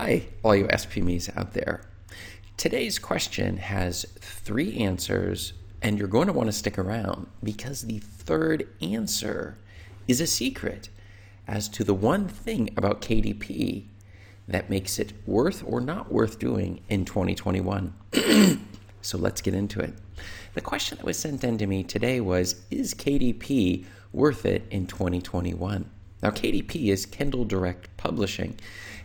Hi, all you SPMEs out there. Today's question has three answers, and you're going to want to stick around because the third answer is a secret as to the one thing about KDP that makes it worth or not worth doing in 2021. so let's get into it. The question that was sent in to me today was Is KDP worth it in 2021? Now, KDP is Kindle Direct Publishing,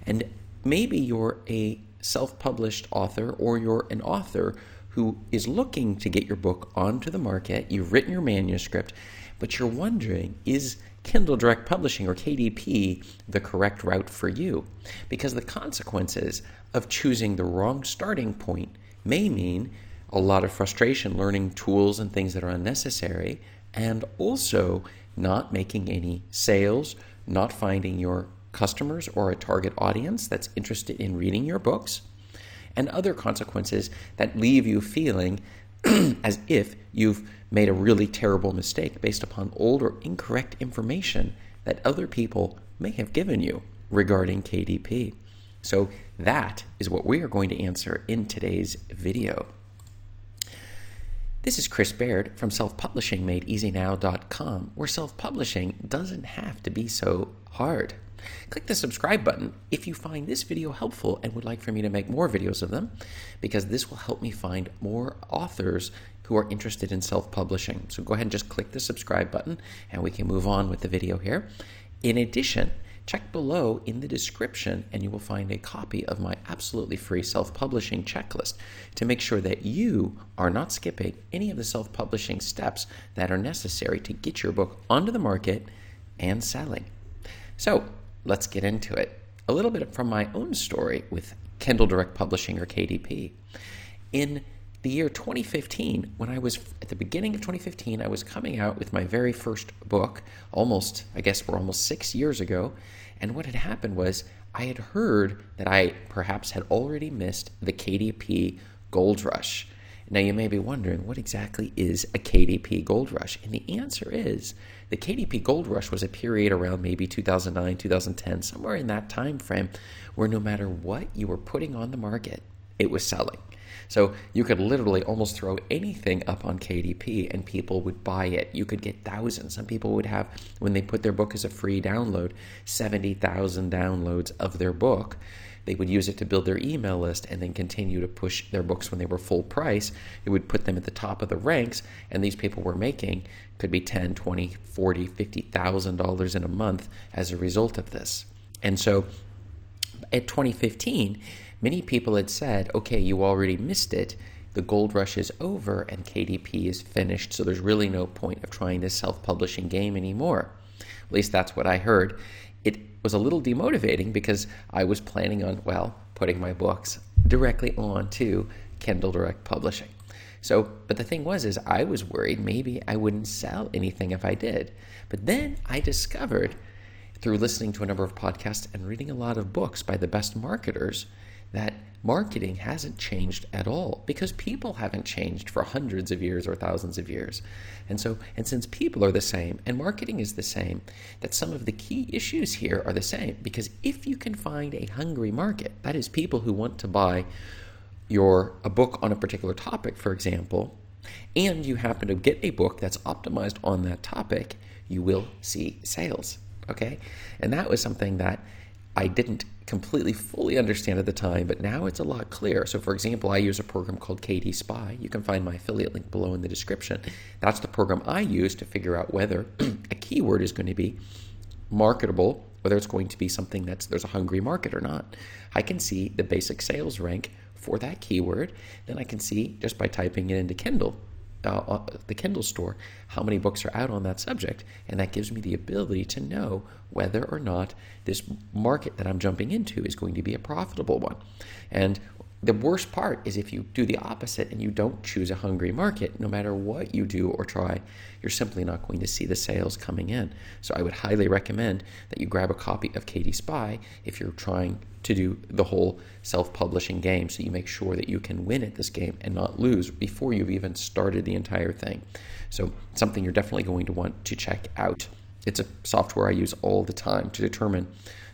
and maybe you're a self published author or you're an author who is looking to get your book onto the market. You've written your manuscript, but you're wondering is Kindle Direct Publishing or KDP the correct route for you? Because the consequences of choosing the wrong starting point may mean a lot of frustration learning tools and things that are unnecessary, and also not making any sales, not finding your customers or a target audience that's interested in reading your books, and other consequences that leave you feeling as if you've made a really terrible mistake based upon old or incorrect information that other people may have given you regarding KDP. So, that is what we are going to answer in today's video. This is Chris Baird from selfpublishingmadeeasynow.com, where self publishing doesn't have to be so hard. Click the subscribe button if you find this video helpful and would like for me to make more videos of them, because this will help me find more authors who are interested in self publishing. So go ahead and just click the subscribe button and we can move on with the video here. In addition, check below in the description and you will find a copy of my absolutely free self publishing checklist to make sure that you are not skipping any of the self publishing steps that are necessary to get your book onto the market and selling. So, let's get into it. A little bit from my own story with Kindle Direct Publishing or KDP. In the year 2015, when I was at the beginning of 2015, I was coming out with my very first book, almost, I guess, we're almost six years ago. And what had happened was I had heard that I perhaps had already missed the KDP Gold Rush. Now, you may be wondering, what exactly is a KDP Gold Rush? And the answer is the KDP Gold Rush was a period around maybe 2009, 2010, somewhere in that time frame, where no matter what you were putting on the market, it was selling. So you could literally almost throw anything up on KDP and people would buy it. You could get thousands. Some people would have, when they put their book as a free download, 70,000 downloads of their book. They would use it to build their email list and then continue to push their books when they were full price. It would put them at the top of the ranks, and these people were making could be 10, 20, 40, 50,000 dollars in a month as a result of this. And so at 2015, many people had said, okay, you already missed it. The gold rush is over and KDP is finished, so there's really no point of trying this self publishing game anymore. At least that's what I heard. It was a little demotivating because I was planning on, well, putting my books directly on to Kindle Direct Publishing. So, but the thing was, is I was worried maybe I wouldn't sell anything if I did. But then I discovered through listening to a number of podcasts and reading a lot of books by the best marketers that marketing hasn't changed at all because people haven't changed for hundreds of years or thousands of years. And so, and since people are the same and marketing is the same, that some of the key issues here are the same because if you can find a hungry market, that is people who want to buy your a book on a particular topic, for example, and you happen to get a book that's optimized on that topic, you will see sales. Okay? And that was something that I didn't completely fully understand at the time, but now it's a lot clearer. So, for example, I use a program called KD Spy. You can find my affiliate link below in the description. That's the program I use to figure out whether a keyword is going to be marketable, whether it's going to be something that's there's a hungry market or not. I can see the basic sales rank for that keyword. Then I can see just by typing it into Kindle uh, uh, the Kindle store how many books are out on that subject, and that gives me the ability to know whether or not this market that I'm jumping into is going to be a profitable one. And the worst part is if you do the opposite and you don't choose a hungry market, no matter what you do or try, you're simply not going to see the sales coming in. So I would highly recommend that you grab a copy of KD Spy if you're trying to do the whole self publishing game so you make sure that you can win at this game and not lose before you've even started the entire thing. So, something you're definitely going to want to check out. It's a software I use all the time to determine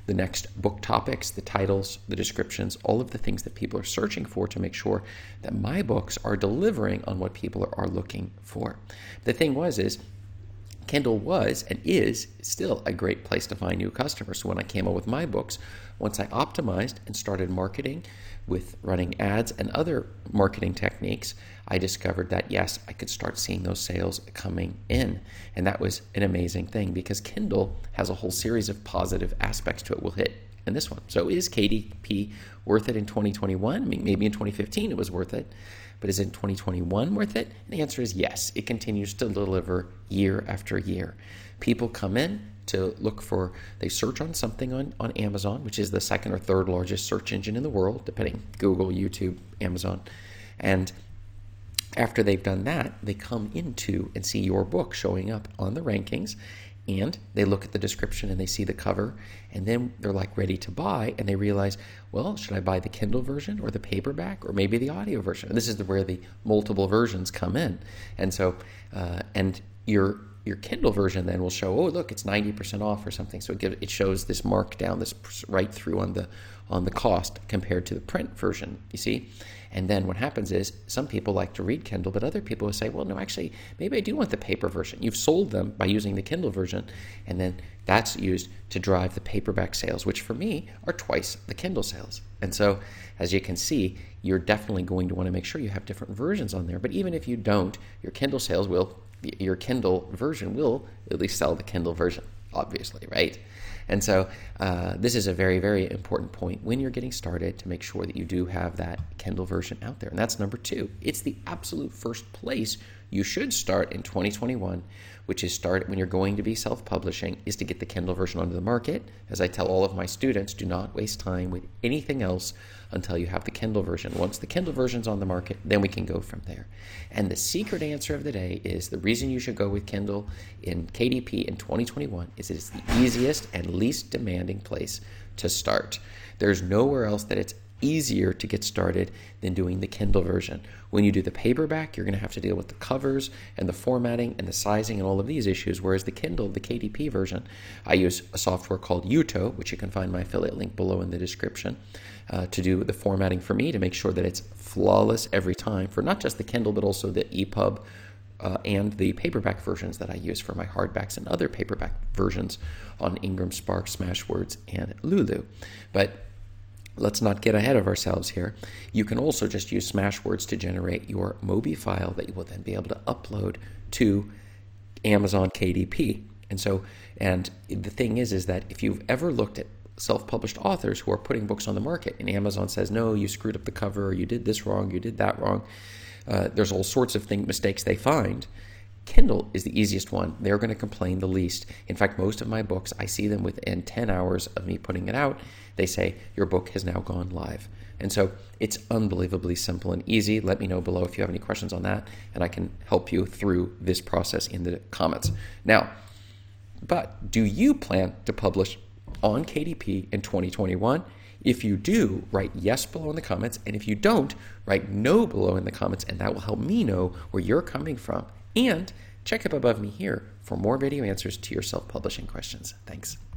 the next book topics, the titles, the descriptions, all of the things that people are searching for to make sure that my books are delivering on what people are looking for. The thing was is Kindle was and is still a great place to find new customers. So when I came up with my books, once I optimized and started marketing with running ads and other marketing techniques, I discovered that yes, I could start seeing those sales coming in. And that was an amazing thing because Kindle has a whole series of positive aspects to it. We'll hit in this one. So is KDP worth it in 2021? I mean, maybe in 2015 it was worth it. But is it in 2021 worth it? And the answer is yes. It continues to deliver year after year. People come in to look for, they search on something on, on Amazon, which is the second or third largest search engine in the world, depending Google, YouTube, Amazon. And after they've done that, they come into and see your book showing up on the rankings and they look at the description and they see the cover and then they're like ready to buy and they realize well should i buy the kindle version or the paperback or maybe the audio version? And this is where the multiple versions come in. And so uh, and your your kindle version then will show oh look it's 90% off or something so it, gives, it shows this markdown this right through on the on the cost compared to the print version you see and then what happens is some people like to read Kindle, but other people will say, well, no, actually, maybe I do want the paper version. You've sold them by using the Kindle version, and then that's used to drive the paperback sales, which for me are twice the Kindle sales. And so, as you can see, you're definitely going to want to make sure you have different versions on there. But even if you don't, your Kindle sales will, your Kindle version will at least sell the Kindle version, obviously, right? And so uh, this is a very, very important point when you're getting started to make sure that you do have that Kindle version out there. And that's number two. It's the absolute first place you should start in 2021, which is start when you're going to be self publishing, is to get the Kindle version onto the market. As I tell all of my students, do not waste time with anything else until you have the Kindle version. Once the Kindle version's on the market, then we can go from there. And the secret answer of the day is the reason you should go with Kindle in KDP in 2021 is it's the easiest and least demanding place to start. There's nowhere else that it's easier to get started than doing the Kindle version. When you do the paperback, you're going to have to deal with the covers and the formatting and the sizing and all of these issues. Whereas the Kindle, the KDP version, I use a software called Jutoh, which you can find my affiliate link below in the description, uh, to do the formatting for me to make sure that it's flawless every time for not just the Kindle, but also the EPUB. Uh, and the paperback versions that I use for my hardbacks and other paperback versions on Ingram Spark, Smashwords, and Lulu. But let's not get ahead of ourselves here. You can also just use Smashwords to generate your Mobi file that you will then be able to upload to Amazon KDP. And so, and the thing is, is that if you've ever looked at self-published authors who are putting books on the market, and Amazon says, no, you screwed up the cover, you did this wrong, you did that wrong. Uh, there's all sorts of thing, mistakes they find. Kindle is the easiest one. They're going to complain the least. In fact, most of my books, I see them within 10 hours of me putting it out. They say, Your book has now gone live. And so it's unbelievably simple and easy. Let me know below if you have any questions on that, and I can help you through this process in the comments. Now, but do you plan to publish on KDP in 2021? If you do, write yes below in the comments. And if you don't, write no below in the comments, and that will help me know where you're coming from. And check up above me here for more video answers to your self publishing questions. Thanks.